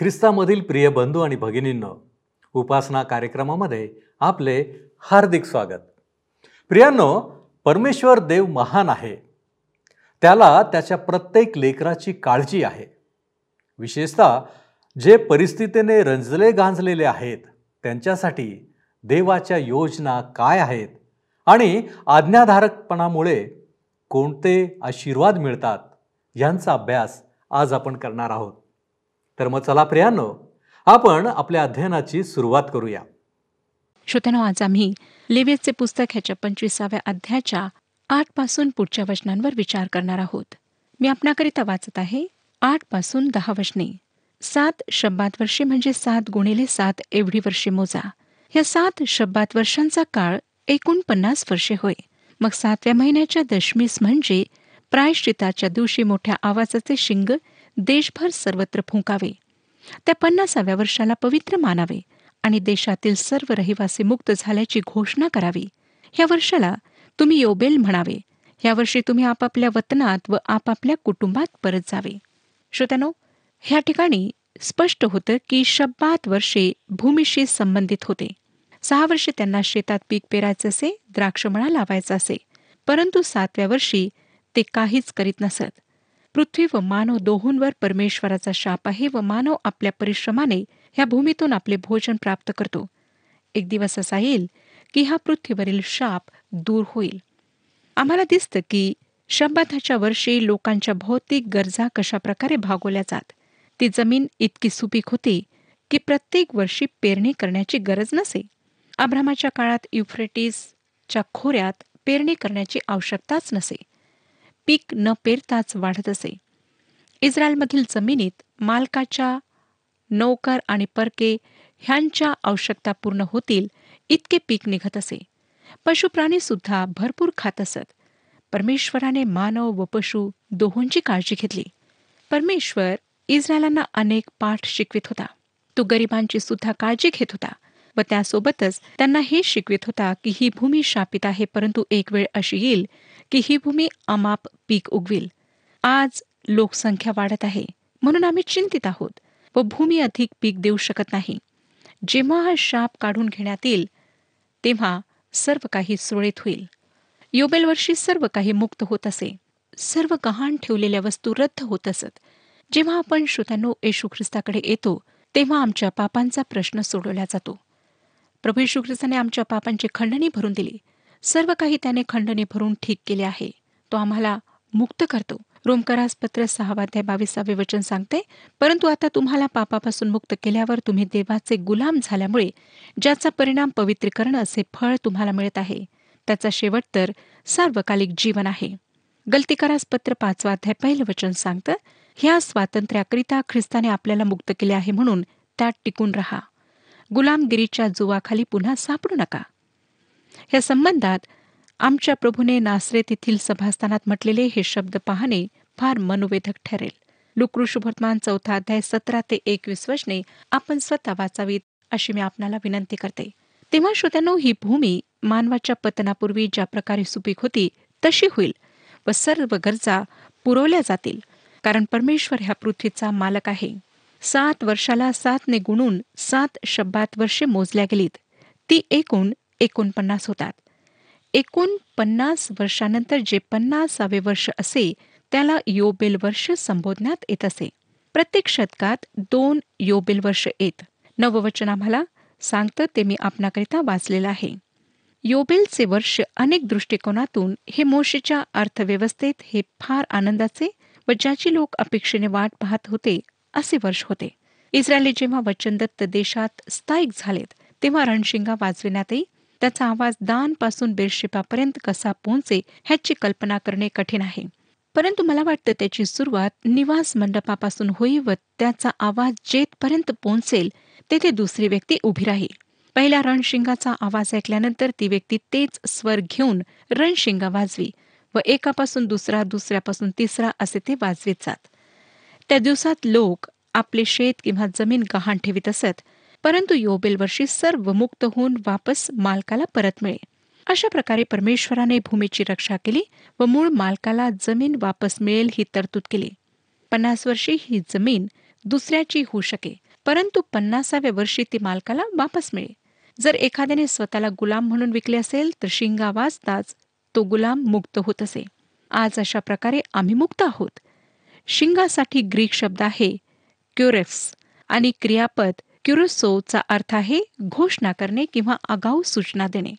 ख्रिस्तामधील प्रिय बंधू आणि भगिनींनो उपासना कार्यक्रमामध्ये आपले हार्दिक स्वागत. प्रियांनो परमेश्वर देव महान आहे. त्याला त्याच्या प्रत्येक लेकराची काळजी आहे. विशेषतः जे परिस्थितीने रंजले गांजलेले आहेत त्यांच्यासाठी देवाच्या योजना काय आहेत आणि आज्ञाधारकपणामुळे कोणते आशीर्वाद मिळतात यांचा अभ्यास आज आपण करणार आहोत. तर मग चला प्रियानो आपण आपल्या अध्ययनाची सुरुवात करूया. श्रोत्यानो आज आम्ही लेवेचे पुस्तक ह्याच्या पंचवीसाव्या अध्यायाच्या आठपासून पुढच्या वचनांवर विचार करणार आहोत. मी आपणाकरिता वाचत आहे आठपासून दहा वचने. सात शब्दात वर्षे म्हणजे सात गुणिले सात एवढी वर्षे मोजा. या सात शब्दात वर्षांचा काळ एकूण पन्नास वर्षे होय. मग सातव्या महिन्याच्या दशमीस म्हणजे प्रायश्चिताच्या दिवशी मोठ्या आवाजाचे शिंग देशभर सर्वत्र फुंकावे. त्या पन्नासाव्या वर्षाला पवित्र मानावे आणि देशातील सर्व रहिवासी मुक्त झाल्याची घोषणा करावी. ह्या वर्षाला तुम्ही योबेल म्हणावे. या वर्षी तुम्ही आपापल्या वतनात व आपापल्या कुटुंबात परत जावे. श्रोत्यानो ह्या ठिकाणी स्पष्ट होतं की शब्बात वर्षे भूमीशी संबंधित होते. सहा वर्षे त्यांना शेतात पीक पेरायचे असे द्राक्षमळा लावायचा असे. परंतु सातव्या वर्षी ते काहीच करीत नसत. पृथ्वी व मानव दोहोंवर परमेश्वराचा शाप आहे व मानव आपल्या परिश्रमाने ह्या भूमीतून आपले भोजन प्राप्त करतो. एक दिवस असा येईल की हा पृथ्वीवरील शाप दूर होईल. आम्हाला दिसतं की शब्दाच्या वर्षी लोकांच्या भौतिक गरजा कशा प्रकारे भागवल्या जात. ती जमीन इतकी सुपीक होती की प्रत्येक वर्षी पेरणी करण्याची गरज नसे. आभ्रामाच्या काळात युफ्रेटिसच्या खोऱ्यात पेरणी करण्याची आवश्यकताच नसे. पीक न पेरताच वाढत असे. इस्रायलमधील जमिनीत मालकाच्या नौकर आणि परके ह्यांच्या आवश्यकता पूर्ण होतील इतके पीक निघत असे. पशुप्राणी सुद्धा भरपूर खात असत. परमेश्वराने मानव व पशु दोहोंची काळजी घेतली. परमेश्वर इस्रायलांना अनेक पाठ शिकवित होता. तो गरिबांची सुद्धा काळजी घेत होता. व त्यासोबतच त्यांना हे शिकवित होता की ही भूमी शापित आहे परंतु एक वेळ अशी येईल की ही भूमी अमाप पीक उगविल. आज लोकसंख्या वाढत आहे म्हणून आम्ही चिंतित आहोत व भूमी अधिक पीक देऊ शकत नाही. जेव्हा हा शाप काढून घेण्यात येईल तेव्हा सर्व काही सुरळीत होईल. योबेल वर्षी सर्व काही मुक्त होत असे. सर्व गहाण ठेवलेल्या वस्तू रद्द होत असत. जेव्हा आपण श्रोत्यांनो येशू ख्रिस्ताकडे येतो तेव्हा आमच्या पापांचा प्रश्न सोडवला जातो. प्रभू यशू ख्रिस्ताने आमच्या पापांची खंडणी भरून दिली. सर्व काही त्याने खंडणी भरून ठीक केले आहे. तो आम्हाला मुक्त करतो. रोमकरास पत्र सहावाध्याय बावीसावे वचन सांगते परंतु आता तुम्हाला पापापासून मुक्त केल्यावर तुम्ही देवाचे गुलाम झाल्यामुळे ज्याचा परिणाम पवित्रीकरण असे फळ तुम्हाला मिळत आहे. त्याचा शेवट तर सार्वकालिक जीवन आहे. गलतीकारास पत्र पाचवा अध्याय पहिलं वचन सांगतं ह्या स्वातंत्र्याकरिता ख्रिस्ताने आपल्याला मुक्त केले आहे म्हणून त्यात टिकून राहा. गुलामगिरीच्या जुवाखाली पुन्हा सापडू नका. या संबंधात आमच्या प्रभूने नासरेत येथील सभास्थानात म्हटलेले हे शब्द पाहणे फार मनोवेधक ठरेल. लुकृषुभर्तमान चौथा अध्याय सतरा ते एकवीस वचने आपण स्वतः वाचावीत अशी मी आपणाला विनंती करते. तेव्हा श्रोत्यानो ही भूमी मानवाच्या पतनापूर्वी ज्या प्रकारे सुपीक होती तशी होईल व सर्व गरजा पुरवल्या जातील कारण परमेश्वर ह्या पृथ्वीचा मालक आहे. सात वर्षाला सातने गुणून सात शब्दात वर्षे मोजल्या गेलीत. ती एकूण एकोणपन्नास होतात. एकोणपन्नास वर्षानंतर जे पन्नासावे वर्ष असे त्याला योबेल वर्ष संबोधण्यात येत असे. प्रत्येक शतकात दोन योबेल वर्ष येत. नववचन आम्हाला सांगतं ते मी आपणाकरिता वाचलेलं आहे. योबेलचे वर्ष अनेक दृष्टिकोनातून हे मोशीच्या अर्थव्यवस्थेत हे फार आनंदाचे व ज्याची लोक अपेक्षेने वाट पाहत होते असे वर्ष होते. इस्रायली जेव्हा वचनदत्त देशात स्थायिक झालेत तेव्हा रणशिंगा वाजविण्यातही त्याचा आवाज दानपासून बेरशिपापर्यंत कसा पोहोचे ह्याची कल्पना करणे कठीण आहे. परंतु मला वाटतं त्याची सुरुवात निवास मंडपापासून होई व त्याचा आवाज जेथपर्यंत पोहोचेल तेथे दुसरी व्यक्ती उभी राहील. पहिल्या रणशिंगाचा आवाज ऐकल्यानंतर ती व्यक्ती तेच स्वर घेऊन रणशिंगा वाजवी व एकापासून दुसरा दुसऱ्यापासून तिसरा असे ते वाजवीत जात. त्या दिवसात लोक आपले शेत किंवा जमीन गहाण ठेवीत असत परंतु योबेल वर्षी सर्व मुक्त होऊन वापस मालकाला परत मिळे. अशा प्रकारे परमेश्वराने भूमीची रक्षा केली व मूळ मालकाला जमीन वापस मिळेल ही तरतूद केली. पन्नास वर्षी ही जमीन दुसऱ्याची होऊ शके परंतु पन्नासाव्या वर्षी ती मालकाला वापस मिळे. जर एखाद्याने स्वतःला गुलाम म्हणून विकले असेल तर शिंगा वाजताच तो गुलाम मुक्त होत असे. आज अशा प्रकारे आम्ही मुक्त आहोत. शिंगासाठी ग्रीक शब्द आहे क्युरेफ्स आणि क्रियापद क्युरोसोचा अर्थ आहे घोषणा करणे किंवा आगाऊ सूचना देणे.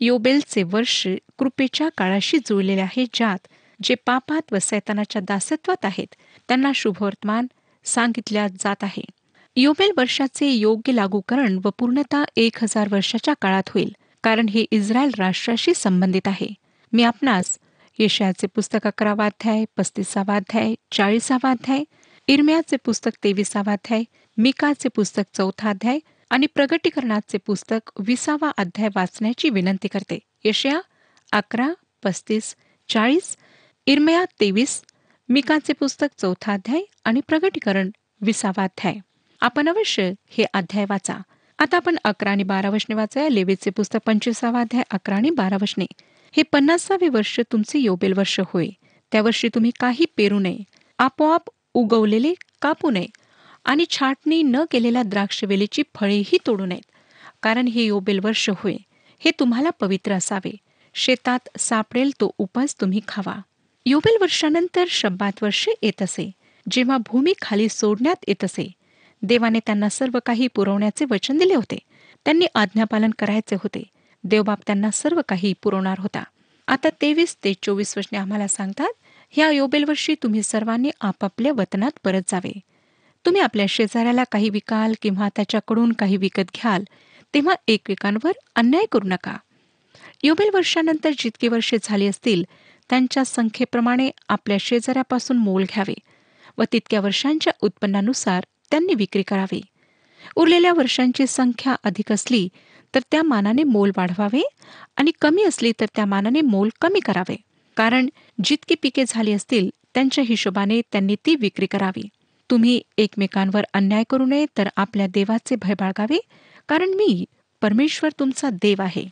योबेलचे वर्ष कृपेच्या काळाशी जुळलेले आहे ज्यात जे पापात व सैतानाच्या दासत्वात आहेत त्यांना शुभवर्तमान सांगितल्या जात आहे. योबेल वर्षाचे योग्य लागूकरण व पूर्णता एक हजार वर्षाच्या काळात होईल कारण हे इस्रायल राष्ट्राशी संबंधित आहे. मी आपणास यशयाचे पुस्तक अकरावा अध्याय पस्तीसावा अध्याय चाळीसावा अध्याय इरम्याचे पुस्तक तेविसावा अध्याय मिकाचे पुस्तक चौथा अध्याय आणि प्रगटीकरणाचे पुस्तक विसावा अध्याय वाचण्याची विनंती करते. यशया अकरा पस्तीस चाळीस इरमया तेवीस मिकाचे पुस्तक चौथा अध्याय आणि प्रगटीकरण विसावा अध्याय. आपण अवश्य हे अध्याय वाचा. आता आपण अकरा आणि बारा वशने वाचा लेवेचे पुस्तक पंचवीसावा अध्याय अकरा आणि बारा वशने. हे पन्नासावे वर्ष तुमचे योबेल वर्ष होय. त्या वर्षी तुम्ही काही पेरू नये. आपोआप उगवलेले कापू नये. आणि छाटणी न केलेल्या द्राक्षवेलीची फळेही तोडू नयेत. कारण हे योबेल वर्ष होय. हे तुम्हाला पवित्र असावे. शेतात सापडेल तो उपज तुम्ही खावा. योबेल वर्षानंतर शब्दात वर्ष येत असे. जेव्हा भूमी खाली सोडण्यात येत असे. देवाने त्यांना सर्व काही पुरवण्याचे वचन दिले होते. त्यांनी आज्ञापालन करायचे होते. देवबाप त्यांना सर्व काही पुरवणार होता. आता तेवीस ते चोवीस वचने आम्हाला सांगतात ह्या योबेल वर्षी तुम्ही सर्वांनी आपापल्या वतनात परत जावे. तुम्ही आपल्या शेजाऱ्याला काही विकाल किंवा त्याच्याकडून काही विकत घ्याल तेव्हा एकमेकांवर अन्याय करू नका. योबेल वर्षानंतर जितकी वर्षे झाली असतील त्यांच्या संख्येप्रमाणे आपल्या शेजाऱ्यापासून मोल घ्यावे व तितक्या वर्षांच्या उत्पन्नानुसार त्यांनी विक्री करावी. उरलेल्या वर्षांची संख्या अधिक असली तर त्या मानाने मोल वाढवावे आणि कमी असली तर त्या मानाने मोल कमी करावे. कारण जितकी पिके झाली असतील त्यांच्या हिशोबाने त्यांनी ती विक्री करावी. तुम्ही एकमेकांवर अन्याय करू नये तर आपल्या देवाचे भय बाळगावे कारण मी परमेश्वर तुमचा देव आहे.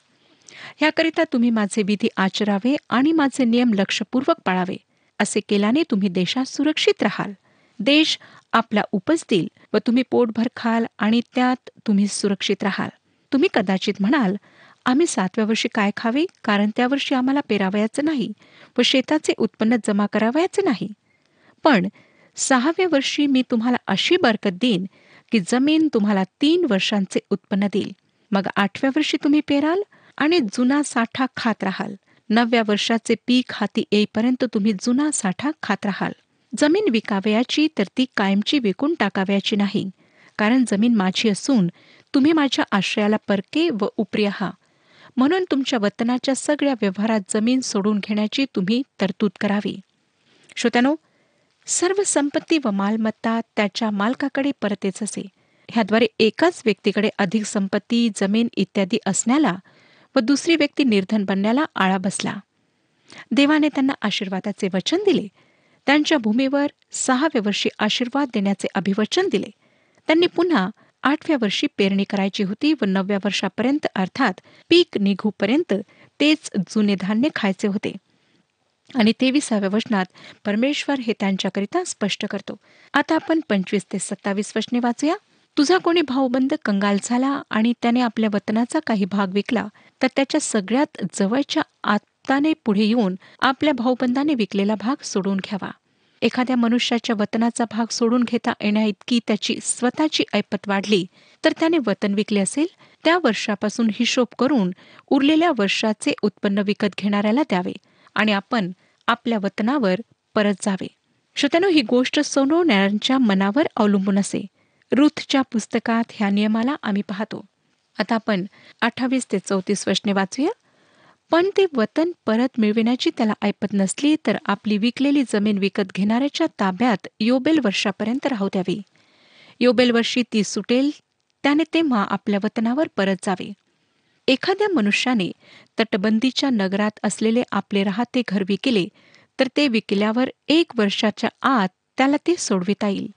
याकरिता तुम्ही माझे विधी आचरावे आणि माझे नियम लक्षपूर्वक पाळावे. असे केल्याने तुम्ही देशात सुरक्षित राहाल. देश आपला उपजतील व तुम्ही पोटभर खाल आणि त्यात तुम्ही सुरक्षित राहाल. तुम्ही कदाचित म्हणाल आम्ही सातव्या वर्षी काय खावे? कारण त्या वर्षी आम्हाला पेरावयाचं नाही व शेताचे उत्पन्न जमा करावयाचे नाही. पण सहाव्या वर्षी मी तुम्हाला अशी बरकत देईन की जमीन तुम्हाला तीन वर्षांचे उत्पन्न देईल. मग आठव्या वर्षी तुम्ही पेराल आणि जुना साठा खात राहाल. नवव्या वर्षाचे पीक हाती येईपर्यंत तुम्ही जुना साठा खात राहाल. जमीन विकावयाची तर ती कायमची विकून टाकावयाची नाही. कारण जमीन माझी असून तुम्ही माझ्या आश्रयाला परके व उपरी आहात. म्हणून तुमच्या वतनाच्या सगळ्या व्यवहारात जमीन सोडून घेण्याची तुम्ही तरतूद करावी. श्रोत्यानो सर्व संपत्ती व मालमत्ता त्याच्या मालकाकडे परतेच असे. ह्याद्वारे एकाच व्यक्तीकडे अधिक संपत्ती जमीन इत्यादी असण्याला व दुसरी व्यक्ती निर्धन बनण्याला आळा बसला. देवाने त्यांना आशीर्वादाचे वचन दिले. त्यांच्या भूमीवर सहाव्या वर्षी आशीर्वाद देण्याचे अभिवचन दिले. त्यांनी पुन्हा आठव्या वर्षी पेरणी करायची होती व नवव्या वर्षापर्यंत अर्थात पीक निघूपर्यंत तेच जुने धान्य खायचे होते. आणि तेविसाव्या वचनात परमेश्वर हे त्यांच्याकरिता स्पष्ट करतो. आता आपण पंचवीस ते सत्तावीस वचने वाचूया. तुझा कोणी भाऊबंद कंगाल झाला आणि त्याने आपल्या वतनाचा काही भाग विकला तर त्याच्या सगळ्यात जवळच्या आत्ताने पुढे येऊन आपल्या भाऊबंदाने विकलेला भाग सोडून घ्यावा. एखाद्या मनुष्याच्या वतनाचा भाग सोडून घेता येण्या इतकी त्याची स्वतःची ऐपत वाढली. तर त्याने वतन विकले असेल त्या वर्षापासून हिशोब करून उरलेल्या वर्षाचे उत्पन्न विकत घेणाऱ्याला द्यावे आणि आपण आपल्या वतनावर परत जावे. श्रोत्यानो ही गोष्ट सोनवणाऱ्यांच्या मनावर अवलंबून असे. रुथच्या पुस्तकात ह्या नियमाला आम्ही पाहतो. आता आपण अठ्ठावीस ते चौतीस वचने वाचूया. पण ते वतन परत मिळविण्याची त्याला ऐपत नसली तर आपली विकलेली जमीन विकत घेणाऱ्याच्या ताब्यात योबेल वर्षापर्यंत राहू द्यावी. योबेल वर्षी ती सुटेल त्याने तेव्हा आपल्या वतनावर परत जावे. एखाद्या मनुष्याने तटबंदीच्या नगरात असलेले आपले राहते घर विकले तर ते विकल्यावर एक वर्षाच्या आत त्याला ते सोडविता येईल.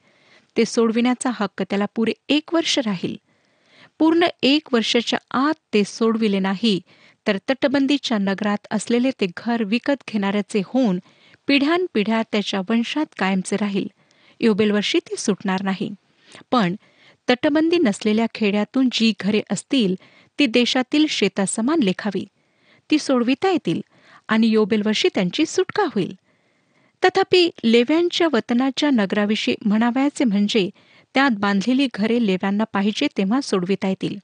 ते सोडविण्याचा हक्क त्याला पुरे एक वर्ष राहील. पूर्ण एक वर्षाच्या आत ते सोडविले नाही तर तटबंदीच्या नगरात असलेले ते घर विकत घेणाऱ्याचे होऊन पिढ्यानपिढ्या त्याच्या वंशात कायमचे राहील. योबेलवर्षी ती ते सुटणार नाही. पण तटबंदी नसलेल्या खेड्यातून जी घरे असतील ती देशातील शेतासमान लेखावी. ती सोडविता येतील आणि योबेलवर्षी त्यांची सुटका होईल. तथापि लेव्यांच्या वतनाच्या नगराविषयी म्हणावयाचे म्हणजे त्यात बांधलेली घरे लेव्यांना पाहिजे तेव्हा सोडविता येतील.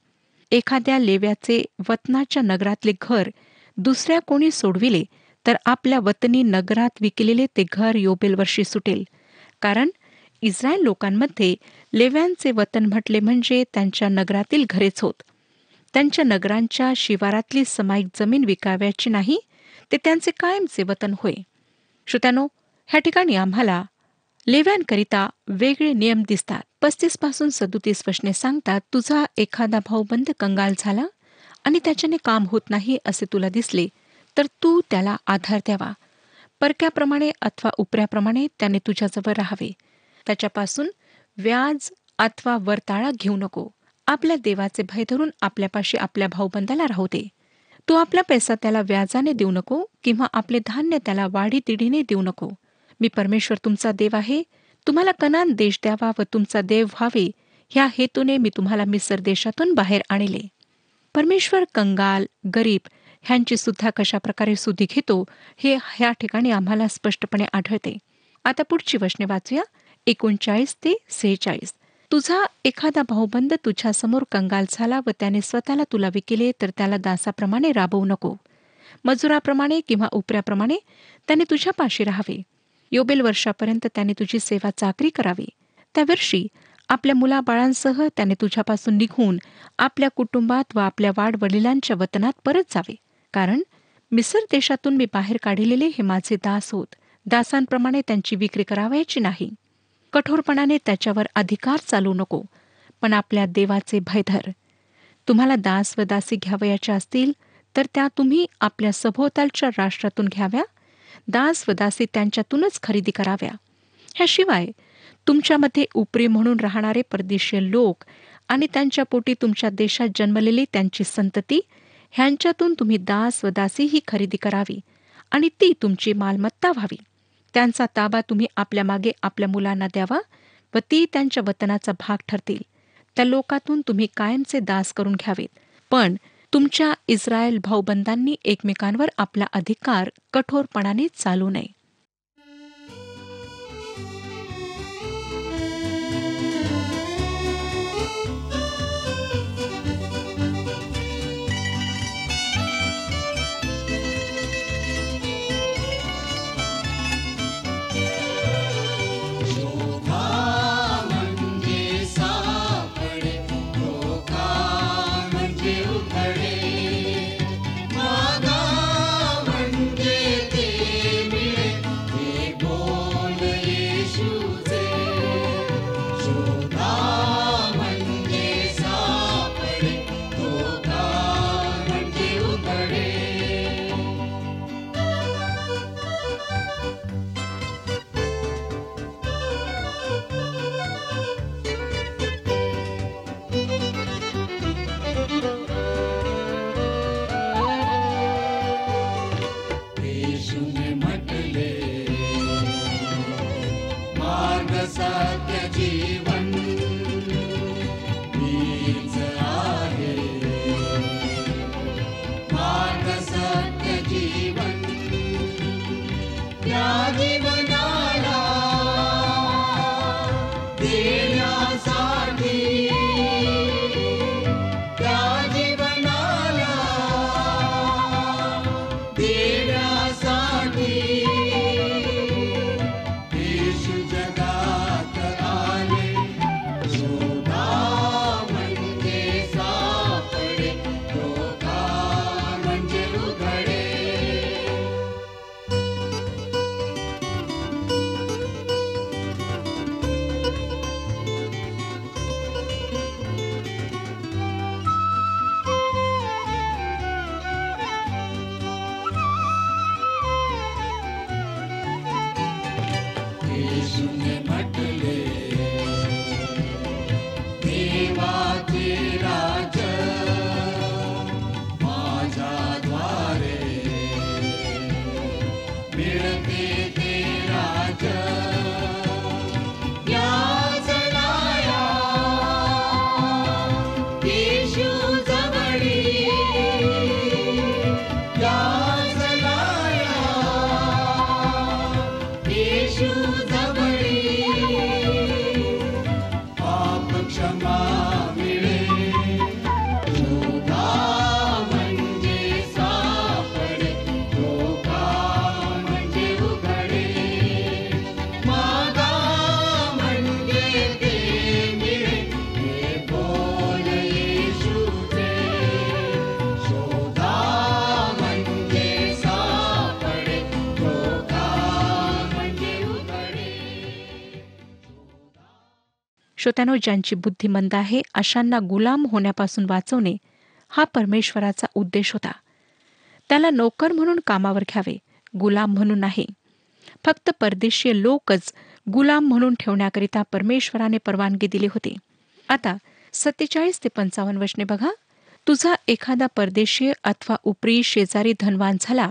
एखाद्या लेव्याचे वतनाच्या नगरातले घर दुसऱ्या कोणी सोडविले तर आपल्या वतनी नगरात विकलेले ते घर योबेल वर्षी सुटेल. कारण इस्रायल लोकांमध्ये लेव्यांचे वतन म्हटले म्हणजे त्यांच्या नगरातील घरेच होत. त्यांच्या नगरांच्या शिवारातली समायिक जमीन विकाव्याची नाही ते त्यांचे कायमचे वतन होय. श्रोत्यानो ह्या ठिकाणी आम्हाला लेव्यांकरिता वेगळे नियम दिसतात. पस्तीसपासून सदुतीस वशने सांगतात तुझा एखादा भाऊबंद कंगाल झाला आणि त्याच्याने काम होत नाही असे तुला दिसले तर तू त्याला आधार द्यावा. परक्याप्रमाणे अथवा उपऱ्याप्रमाणे त्याने तुझ्याजवळ राहावे. त्याच्यापासून व्याज अथवा वरताळा घेऊ नको. आपल्या देवाचे भय धरून आपल्यापाशी आपल्या भाऊबंदाला राहू दे. तू आपला पैसा त्याला व्याजाने देऊ नको किंवा आपले धान्य त्याला वाढी तिढीने देऊ नको. मी परमेश्वर तुमचा देव आहे. तुम्हाला कनान देश द्यावा व तुमचा देव व्हावे. ह्या हेतूने मी तुम्हाला मिसर देशातून बाहेर आणले. परमेश्वर कंगाल गरीब ह्यांची सुद्धा कशाप्रकारे सुधी घेतो हे ह्या ठिकाणी आम्हाला स्पष्टपणे आढळते. आता पुढची वचने वाचूया. एकोणचाळीस ते सेहेचाळीस. तुझा एखादा भाऊबंद तुझ्यासमोर कंगाल झाला व त्याने स्वतःला तुला विकेले तर त्याला दासाप्रमाणे राबवू नको. मजुराप्रमाणे किंवा उपऱ्याप्रमाणे त्याने तुझ्यापाशी राहावे. योबेल वर्षापर्यंत त्याने तुझी सेवा चाकरी करावी. त्या वर्षी आपल्या मुलाबाळांसह त्याने तुझ्यापासून निघून आपल्या कुटुंबात व आपल्या वाढ वडिलांच्या वतनात परत जावे. कारण मिसर देशातून मी बाहेर काढलेले हे माझे दास होत. दासांप्रमाणे त्यांची विक्री करावयाची नाही. कठोरपणाने त्याच्यावर अधिकार चालू नको. पण आपल्या देवाचे भयधर तुम्हाला दास व दासी घ्यावयाच्या असतील तर त्या तुम्ही आपल्या सभोवतालच्या राष्ट्रातून घ्याव्या? दास व दासी त्यांच्यातूनच खरेदी कराव्या. ह्याशिवाय तुमच्यामध्ये उपरी म्हणून राहणारे परदेशीय लोक आणि त्यांच्या पोटी तुमच्या देशात जन्मलेली त्यांची संतती ह्यांच्यातून तुम्ही दास व दासी ही खरेदी करावी आणि ती तुमची मालमत्ता व्हावी. त्यांचा ताबा तुम्ही आपल्या मागे आपल्या मुलांना द्यावा व ती त्यांच्या वतनाचा भाग ठरतील. त्या लोकातून तुम्ही कायमचे दास करून घ्यावेत. पण तुमच्या इस्रायल भाऊबंदांनी एकमेकांवर आपला अधिकार कठोरपणाने चालू नये. श्रोत्यानो ज्यांची बुद्धी मंद आहे अशांना गुलाम होण्यापासून वाचवणे हा परमेश्वराचा उद्देश होता. त्याला नोकर म्हणून कामावर घ्यावे गुलाम म्हणून नाही. फक्त परदेशीय लोकच गुलाम म्हणून ठेवण्याकरिता परमेश्वराने परवानगी दिली होती. आता सत्तेचाळीस ते पंचावन्न वचने बघा. तुझा एखादा परदेशीय अथवा उपरी शेजारी धनवान झाला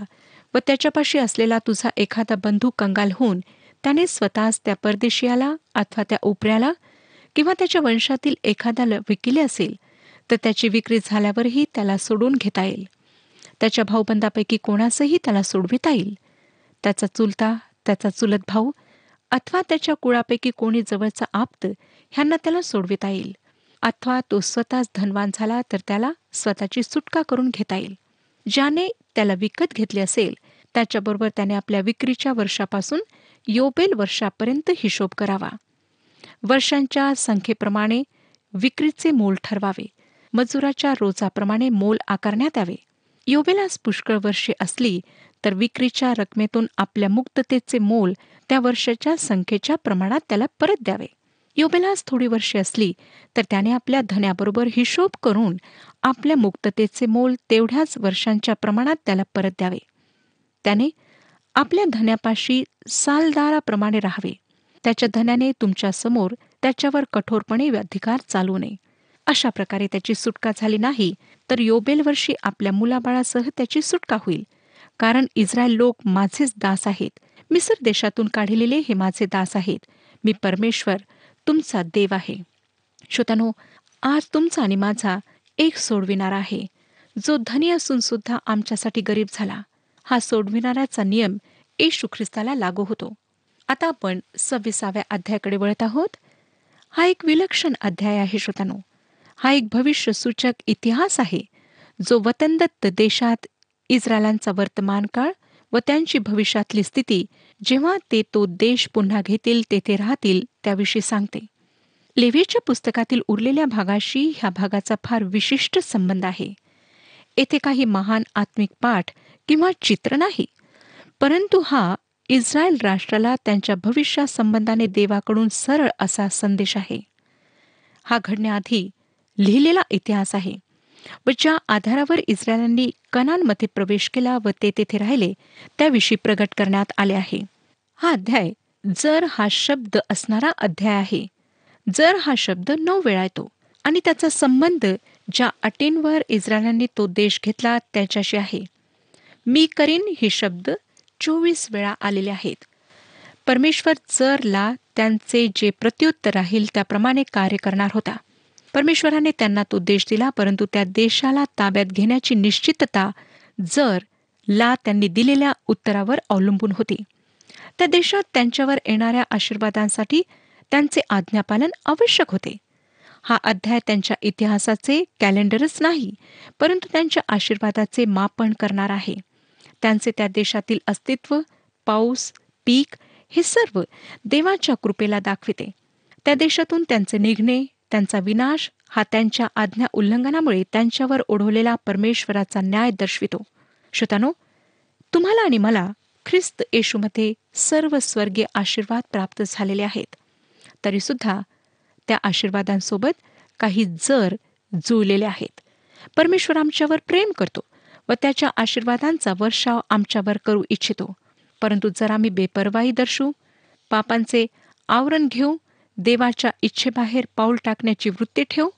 व त्याच्यापाशी असलेला तुझा एखादा बंधू कंगाल होऊन त्याने स्वतःच त्या परदेशियाला अथवा त्या उपऱ्याला किंवा त्याच्या वंशातील एखाद्याला विकिले असेल तर त्याची विक्री झाल्यावरही त्याला सोडून घेता येईल. त्याच्या भाऊबंदापैकी कोणासही त्याला सोडविता येईल. त्याचा चुलता त्याचा चुलत भाऊ अथवा त्याच्या कुळापैकी कोणी जवळचा आप्त ह्यांना त्याला सोडविता येईल. अथवा तो स्वतःच धनवान झाला तर त्याला स्वतःची सुटका करून घेता येईल. ज्याने त्याला विकत घेतले असेल त्याच्याबरोबर त्याने आपल्या विक्रीच्या वर्षापासून योबेल वर्षापर्यंत हिशोब करावा. वर्षांच्या संख्येप्रमाणे विक्रीचे मोल ठरवावे. मजुराच्या रोजाप्रमाणे मोल आकारण्यात यावे. योबेलास पुष्कळ वर्षे असली तर विक्रीच्या रकमेतून आपल्या मुक्ततेचे मोल त्या वर्षाच्या संख्येच्या प्रमाणात त्याला परत द्यावे. योबेलास थोडी वर्षे असली तर त्याने आपल्या धन्याबरोबर हिशोब करून आपल्या मुक्ततेचे मोल तेवढ्याच वर्षांच्या प्रमाणात त्याला परत द्यावे. त्याने आपल्या धन्यापाशी सालदाराप्रमाणे राहावे. त्याच्या धन्याने तुमच्यासमोर त्याच्यावर कठोरपणे अधिकार चालू नये. अशा प्रकारे त्याची सुटका झाली नाही तर योबेल वर्षी आपल्या मुलाबाळासह त्याची सुटका होईल. कारण इस्रायल लोक माझेच दास आहेत. मिसर देशातून काढलेले हे माझे दास आहेत. मी परमेश्वर तुमचा देव आहे. श्रोतानो आज तुमचा आणि माझा एक सोडविणारा आहे. जो धनी असून सुद्धा आमच्यासाठी गरीब झाला. हा सोडविणाऱ्याचा नियम येशू ख्रिस्ताला लागू होतो. आता आपण सव्वीसाव्या अध्यायाकडे वळत आहोत. हा एक विलक्षण अध्याय आहे श्रोतानो. हा एक भविष्य सूचक इतिहास आहे जो वतनदत्त देशात इस्रायलांचा वर्तमान काळ व त्यांची भविष्यातली स्थिती जेव्हा ते तो देश पुन्हा घेतील तेथे राहतील त्याविषयी सांगते. लेव्हीच्या पुस्तकातील उरलेल्या भागाशी ह्या भागाचा फार विशिष्ट संबंध आहे. येथे काही महान आत्मिक पाठ किंवा चित्र नाही परंतु हा इस्रायल राष्ट्राला त्यांच्या भविष्यासंबंधाने देवाकडून सरळ असा संदेश आहे. हा घडण्याआधी लिहिलेला इतिहास आहे. व ज्या आधारावर इस्रायलांनी कनानमध्ये प्रवेश केला व ते तेथे राहिले त्याविषयी प्रगट करण्यात आले आहे. हा अध्याय जर हा शब्द असणारा अध्याय आहे जर हा शब्द नऊ वेळा येतो आणि त्याचा संबंध ज्या अटींवर इस्रायलांनी तो देश घेतला त्याच्याशी आहे. मी करीन हे शब्द चोवीस वेळा आलेले आहेत. परमेश्वर चरला त्यांचे जे प्रत्युत्तर राहील त्याप्रमाणे कार्य करणार होता. परमेश्वराने त्यांना तो देश दिला परंतु त्या देशाला ताब्यात घेण्याची निश्चितता जर ला त्यांनी दिलेल्या उत्तरावर अवलंबून होती. त्या देशात त्यांच्यावर येणाऱ्या आशीर्वादांसाठी त्यांचे आज्ञापालन आवश्यक होते. हा अध्याय त्यांच्या इतिहासाचे कॅलेंडरच नाही परंतु त्यांच्या आशीर्वादाचे मापन करणार आहे. त्यांचे त्या देशातील अस्तित्व पाऊस पीक हे सर्व देवाच्या कृपेला दाखविते. त्या देशातून त्यांचे निघणे त्यांचा विनाश हा त्यांच्या आज्ञा उल्लंघनामुळे त्यांच्यावर ओढवलेला परमेश्वराचा न्याय दर्शवितो. श्रोतानो तुम्हाला आणि मला ख्रिस्त येशूमध्ये सर्व स्वर्गीय आशीर्वाद प्राप्त झालेले आहेत. तरीसुद्धा त्या आशीर्वादांसोबत काही जर जुळलेले आहेत. परमेश्वर आमच्यावर प्रेम करतो. व त्याच्या आशीर्वादांचा वर्षाव आमच्यावर करू इच्छितो. परंतु जर आम्ही बेपरवाही दर्शू पापांचे आवरण घेऊ देवाच्या इच्छेबाहेर पाऊल टाकण्याची वृत्ती ठेवू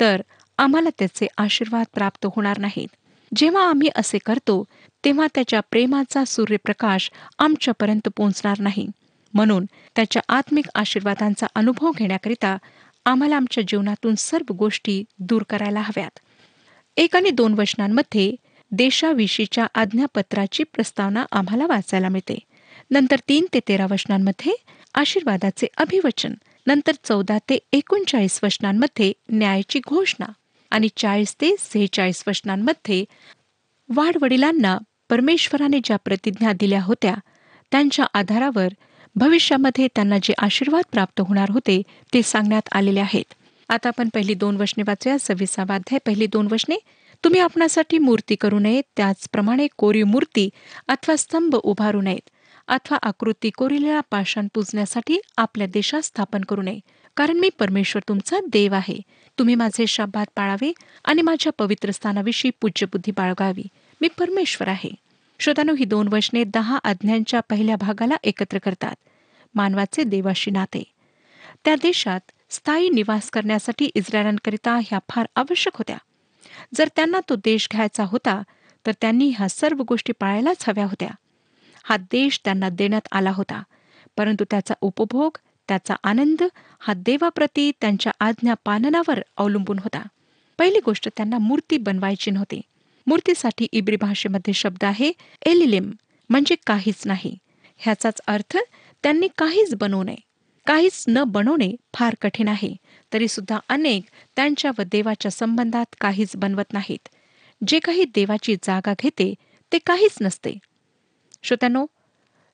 तर आम्हाला त्याचे आशीर्वाद प्राप्त होणार नाहीत. जेव्हा आम्ही असे करतो तेव्हा त्याच्या प्रेमाचा सूर्यप्रकाश आमच्यापर्यंत पोहोचणार नाही. म्हणून त्याच्या आत्मिक आशीर्वादांचा अनुभव घेण्याकरिता आम्हाला आमच्या जीवनातून सर्व गोष्टी दूर करायला हव्यात. एक आणि दोन वचनांमध्ये देशाविषयीच्या आज्ञापत्राची प्रस्तावना आम्हाला वाचायला मिळते. नंतर तीन ते तेरा वचनांमध्ये आशीर्वादाचे अभिवचन नंतर चौदा ते एकोणचाळीस वचनांमध्ये न्यायाची घोषणा आणि चाळीस ते सेहेचाळीस वचनांमध्ये वाडवडिलांना परमेश्वराने ज्या प्रतिज्ञा दिल्या होत्या त्यांच्या आधारावर भविष्यामध्ये त्यांना जे आशीर्वाद प्राप्त होणार होते ते सांगण्यात आलेले आहेत. आता आपण पहिली दोन वचने वाचूया. सव्वीसावाध्याय पहिली दोन वचने तुम्ही आपणासाठी मूर्ती करू नये त्याचप्रमाणे कोरीव मूर्ती अथवा स्तंभ उभारू नयेत अथवा आकृती कोरिलेला पाषाण पूजण्यासाठी आपल्या देशात स्थापन करू नये कारण मी परमेश्वर तुमचा देव आहे. तुम्ही माझे शब्दात पाळावे आणि माझ्या पवित्र स्थानाविषयी पूज्यबुद्धी बाळगावी. मी परमेश्वर आहे. श्रोतानु ही दोन वचने दहा आज्ञांच्या पहिल्या भागाला एकत्र करतात. मानवाचे देवाशी नाते. त्या देशात स्थायी निवास करण्यासाठी इस्रायलांकरिता ह्या फार आवश्यक होत्या. जर त्यांना तो देश घ्यायचा होता तर त्यांनी ह्या सर्व गोष्टी पाळायलाच हव्या होत्या. हा देश त्यांना देण्यात आला होता परंतु त्याचा उपभोग त्याचा आनंद हा देवाप्रती त्यांच्या आज्ञा पालनावर अवलंबून होता. पहिली गोष्ट त्यांना मूर्ती बनवायची नव्हती. मूर्तीसाठी इब्री भाषेमध्ये शब्द आहे एलिलिम म्हणजे काहीच नाही. ह्याचाच अर्थ त्यांनी काहीच बनवू नये. काहीच न बनवणे फार कठीण आहे. तरी सुद्धा अनेक त्यांच्या व देवाच्या संबंधात काहीच बनवत नाहीत. जे काही देवाची जागा घेते ते काहीच नसते. श्रोत्यानो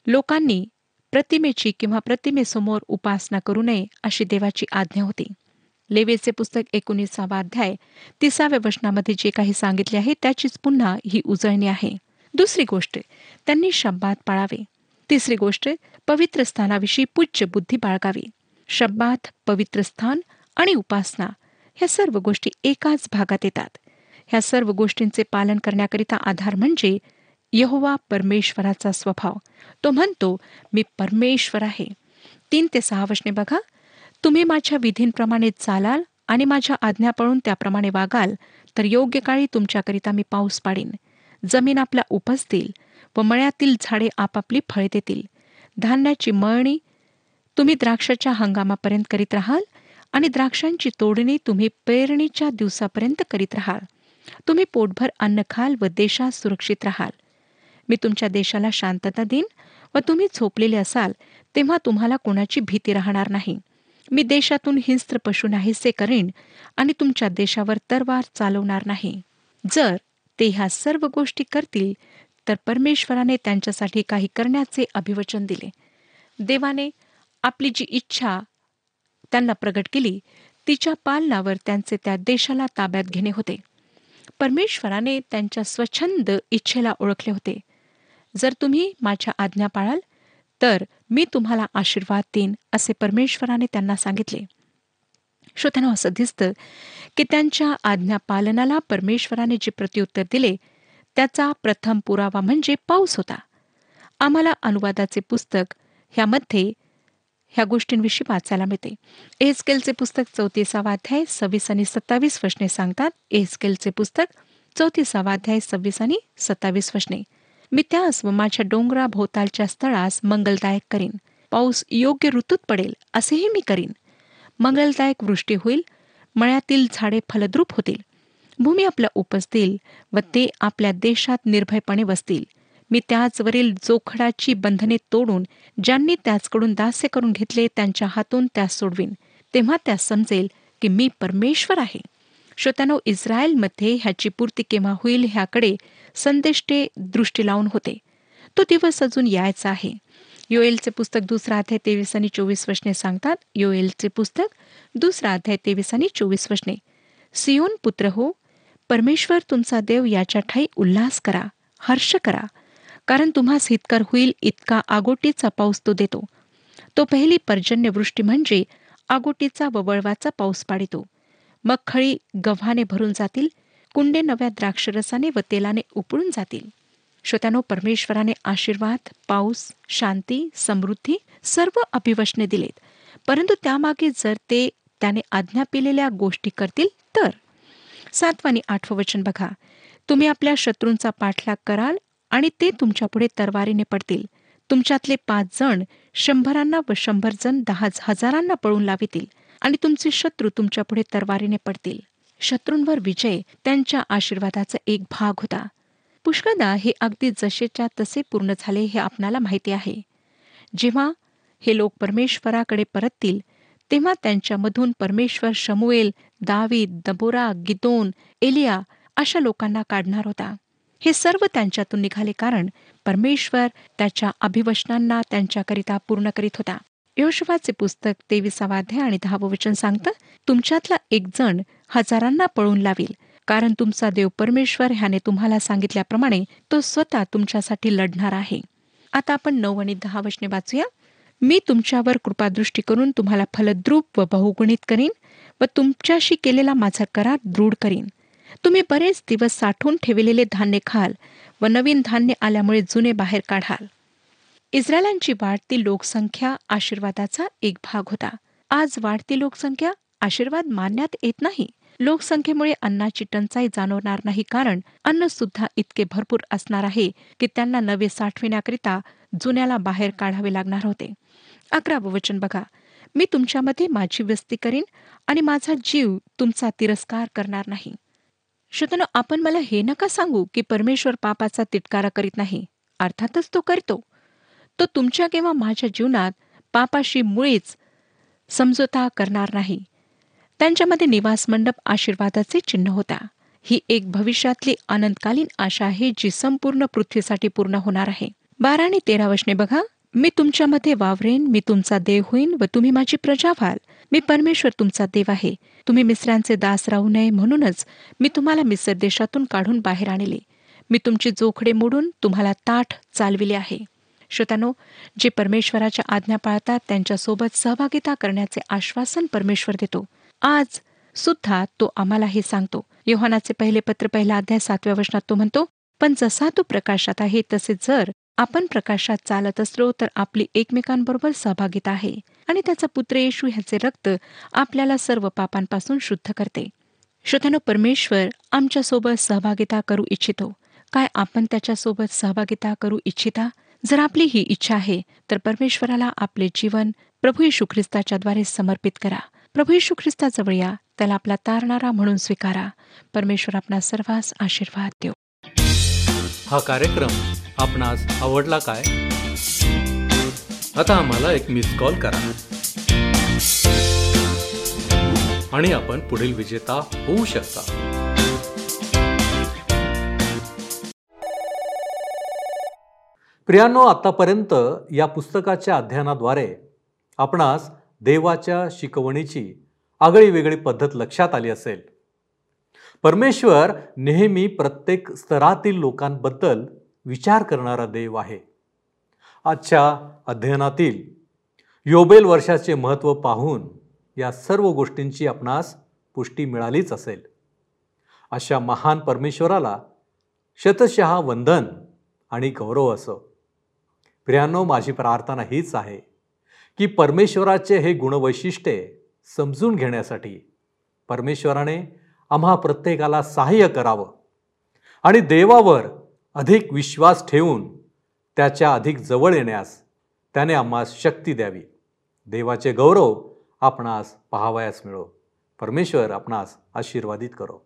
लोकांनी प्रतिमेची किंवा प्रतिमेसमोर उपासना करू नये अशी देवाची आज्ञा होती. लेवेचे पुस्तक एकोणीसावा अध्याय तिसाव्या वचनामध्ये जे काही सांगितले आहे त्याचीच पुन्हा ही उजळणी आहे. दुसरी गोष्ट त्यांनी शब्दात पाळावे. तिसरी गोष्ट पवित्र स्थानाविषयी पूज्य बुद्धी बाळगावी. शब्दात पवित्र स्थान आणि उपासना ह्या सर्व गोष्टी एकाच भागात येतात. ह्या सर्व गोष्टींचे पालन करण्याकरिता आधार म्हणजे यहोवा परमेश्वराचा स्वभाव. तो म्हणतो मी परमेश्वर आहे. तीन ते सहा वचने बघा. तुम्ही माझ्या विधींप्रमाणे चालाल आणि माझ्या आज्ञा पळून त्याप्रमाणे वागाल तर योग्य काळी तुमच्याकरिता मी पाऊस पाडीन. जमीन आपला उपजतील व मळ्यातील झाडे आपापली फळे देतील. धान्याची मळणी तुम्ही द्राक्षाच्या हंगामापर्यंत करीत राहाल आणि द्राक्षांची तोडणी तुम्ही पेरणीच्या दिवसापर्यंत करीत राहाल. तुम्ही पोटभर अन्न खाल व देशात सुरक्षित राहाल. मी तुमच्या देशाला शांतता देईन व तुम्ही झोपलेले असाल तेव्हा तुम्हाला कोणाची भीती राहणार नाही. मी देशातून हिंस्त्र पशु नाहीसे करेन आणि तुमच्या देशावर तरवार चालवणार नाही. जर ते ह्या सर्व गोष्टी करतील तर परमेश्वराने त्यांच्यासाठी काही करण्याचे अभिवचन दिले. देवाने आपली जी इच्छा त्यांना प्रगट केली तिच्या पालनावर त्यांचे त्या देशाला ताब्यात घेणे होते. परमेश्वराने त्यांच्या स्वच्छंद इच्छेला ओळखले होते. जर तुम्ही माझ्या आज्ञा पाळाल तर मी तुम्हाला आशीर्वाद देईन असे परमेश्वराने त्यांना सांगितले. श्रोत्यानं असं दिसतं की त्यांच्या आज्ञा पालनाला परमेश्वराने जे प्रत्युत्तर दिले त्याचा प्रथम पुरावा म्हणजे पाऊस होता. आम्हाला अनुवादाचे पुस्तक ह्यामध्ये ह्या गोष्टींविषयी वाचायला मिळते. एसकेलचे पुस्तक चौतीसावा अध्याय सव्वीस आणि सत्तावीस वशने सांगतात. एसकेलचे पुस्तक चौतीसावा अध्याय सव्वीस आणि सत्तावीस वशने मी त्यास व माझ्या डोंगरा भोवतालच्या स्थळास मंगलदायक करीन. पाऊस योग्य ऋतूत पडेल असेही मी करीन. मंगलदायक वृष्टी होईल मळ्यातील झाडे फलद्रूप होतील. भूमी आपल्या उपजतील व ते आपल्या देशात निर्भयपणे वसतील. मी त्याचवरील जोखडाची बंधने तोडून ज्यांनी त्याचकडून दास्य करून घेतले त्यांच्या हातून त्यास सोडवीन. तेव्हा त्यास समजेल की मी परमेश्वर आहे. श्रोत्यानो इस्रायलमध्ये ह्याची पूर्ती केव्हा होईल ह्याकडे संदेष्टे दृष्टी लावून होते. तो दिवस अजून यायचा आहे. योएलचे पुस्तक दुसरा अध्याय तेवीस आणि चोवीस वचने सांगतात. योएलचे पुस्तक दुसरा अध्याय तेवीस आणि चोवीस वचने. सियोन पुत्र हो परमेश्वर तुमचा देव याच्या ठाई उल्हास करा हर्ष करा. कारण तुम्हास हितकर होईल इतका आगोटीचा पाऊस तो देतो. तो पहिली पर्जन्यवृष्टी म्हणजे आगोटीचा व वळवाचा पाऊस पाडितो. मग खळी गव्हाने भरून जातील कुंडे नव्या द्राक्षरसाने व तेलाने उपळून जातील. श्रोत्यानो परमेश्वराने आशीर्वाद पाऊस शांती समृद्धी सर्व अभिवशने दिलेत. परंतु त्यामागे जर ते त्याने आज्ञा पिलेल्या गोष्टी करतील तर. सातवानी आठवं वचन बघा. तुम्ही आपल्या शत्रूंचा पाठलाग कराल आणि ते तुमच्यापुढे तरवारीने पडतील. तुमच्यातले पाच जण शंभरांना व शंभर जण दहा हजारांना पळून लावितील आणि तुमचे शत्रू तुमच्यापुढे तरवारीने पडतील. शत्रूंवर विजय त्यांच्या आशीर्वादाचा एक भाग होता. पुष्कदा हे अगदी जसेच्या तसे पूर्ण झाले हे आपणाला माहिती आहे. जेव्हा हे लोक परमेश्वराकडे परततील तेव्हा त्यांच्यामधून परमेश्वर शमुएल दावीद दबोरा गिदोन एलिया अशा लोकांना काढणार होता. हे सर्व त्यांच्यातून निघाले कारण परमेश्वर त्याच्या अभिवचनांना त्यांच्याकरिता पूर्ण करीत होता. योशवाचे पुस्तक तेविसावाध्याय आणि दहावं वचन सांगतं तुमच्यातला एक जण हजारांना पळून लावील कारण तुमचा देव परमेश्वर ह्याने तुम्हाला सांगितल्याप्रमाणे तो स्वतः तुमच्यासाठी लढणार आहे. आता आपण नऊ आणि दहा वचने वाचूया. मी तुमच्यावर कृपादृष्टी करून तुम्हाला फलद्रूप व बहुगुणित करीन व तुमच्याशी केलेला माझा करार दृढ करीन. तुम्ही बरेच दिवस साठवून ठेवलेले धान्य खाल व नवीन धान्य आल्यामुळे जुने बाहेर काढाल. इस्रायलांची वाढती लोकसंख्या आशीर्वादाचा एक भाग होता. आज वाढती लोकसंख्या आशीर्वाद मानण्यात येत नाही. लोकसंख्येमुळे अन्नाची टंचाई जाणवणार नाही कारण अन्न सुद्धा इतके भरपूर असणार आहे की त्यांना नवे साठविण्याकरिता जुन्याला बाहेर काढावे लागणार होते. अकरावं वचन बघा. मी तुमच्यामध्ये माझी व्यस्ती करीन आणि माझा जीव तुमचा तिरस्कार करणार नाही. श्रोतनो आपण मला हे नका सांगू की परमेश्वर पापाचा तिटकारा करीत नाही. अर्थातच तो करतो. तो तुमच्या किंवा माझ्या जीवनात पापाशी मुळीच समजोता करणार नाही. त्यांच्यामध्ये निवास मंडप आशीर्वादाचे चिन्ह होता. ही एक भविष्यातली अनंतकालीन आशा आहे जी संपूर्ण पृथ्वीसाठी पूर्ण होणार आहे. बारा आणि तेरा वशने बघा. मी तुमच्यामध्ये वावरेन मी तुमचा देव होईन व तुम्ही माझी प्रजा व्हाल. मी परमेश्वर तुमचा देव आहे. तुम्ही मिसऱ्यांचे दास राहू नये म्हणूनच मी तुम्हाला मिसर देशातून काढून बाहेर आणले. मी तुमची जोखडे मोडून तुम्हाला ताठ चालविले आहे. श्रोतानो जे परमेश्वराच्या आज्ञा पाळतात त्यांच्यासोबत सहभागिता करण्याचे आश्वासन परमेश्वर देतो. आज सुद्धा तो आम्हाला हे सांगतो. योहानाचे पहिले पत्र पहिला अध्याय सातव्या वचनात तो म्हणतो पण जसा तो प्रकाशात आहे तसे जर आपण प्रकाशात चालत असलो तर आपली एकमेकांबरोबर सहभागिता आहे आणि त्याचा पुत्र येशू ह्याचे रक्त आपल्याला सर्व पापांपासून शुद्ध करते. श्रोत्यानो परमेश्वर आमच्यासोबत सहभागिता करू इच्छितो. काय आपण त्याच्यासोबत सहभागिता करू इच्छिता? जर आपली ही इच्छा आहे तर परमेश्वराला आपले जीवन प्रभू येशू ख्रिस्ताच्याद्वारे समर्पित करा. प्रभू येशू ख्रिस्ताजवळ या त्याला आपला तारणारा म्हणून स्वीकारा. परमेश्वर आपणा सर्वांस आशीर्वाद देऊ. हा कार्यक्रम आपणास आवडला काय? आता आम्हाला एक मिस कॉल करा. आणि आपण पुढील विजेता होऊ शकता. प्रियानो आतापर्यंत या पुस्तकाच्या अध्ययनाद्वारे आपणास देवाच्या शिकवणीची आगळी वेगळी पद्धत लक्षात आली असेल. परमेश्वर नेहमी प्रत्येक स्तरातील लोकांबद्दल विचार करणारा देव आहे. आजच्या अध्ययनातील योबेल वर्षाचे महत्त्व पाहून या सर्व गोष्टींची आपणास पुष्टी मिळालीच असेल. अशा महान परमेश्वराला शतशः वंदन आणि गौरव असो. प्रियांनो माझी प्रार्थना हीच आहे की परमेश्वराचे हे गुणवैशिष्ट्ये समजून घेण्यासाठी परमेश्वराने आम्हा प्रत्येकाला सहाय्य करावं आणि देवावर अधिक विश्वास ठेवून त्याच्या अधिक जवळ येण्यास त्याने आम्हास शक्ती द्यावी. देवाचे गौरव आपणास पाहावयास मिळो. परमेश्वर आपणास आशीर्वादित करो.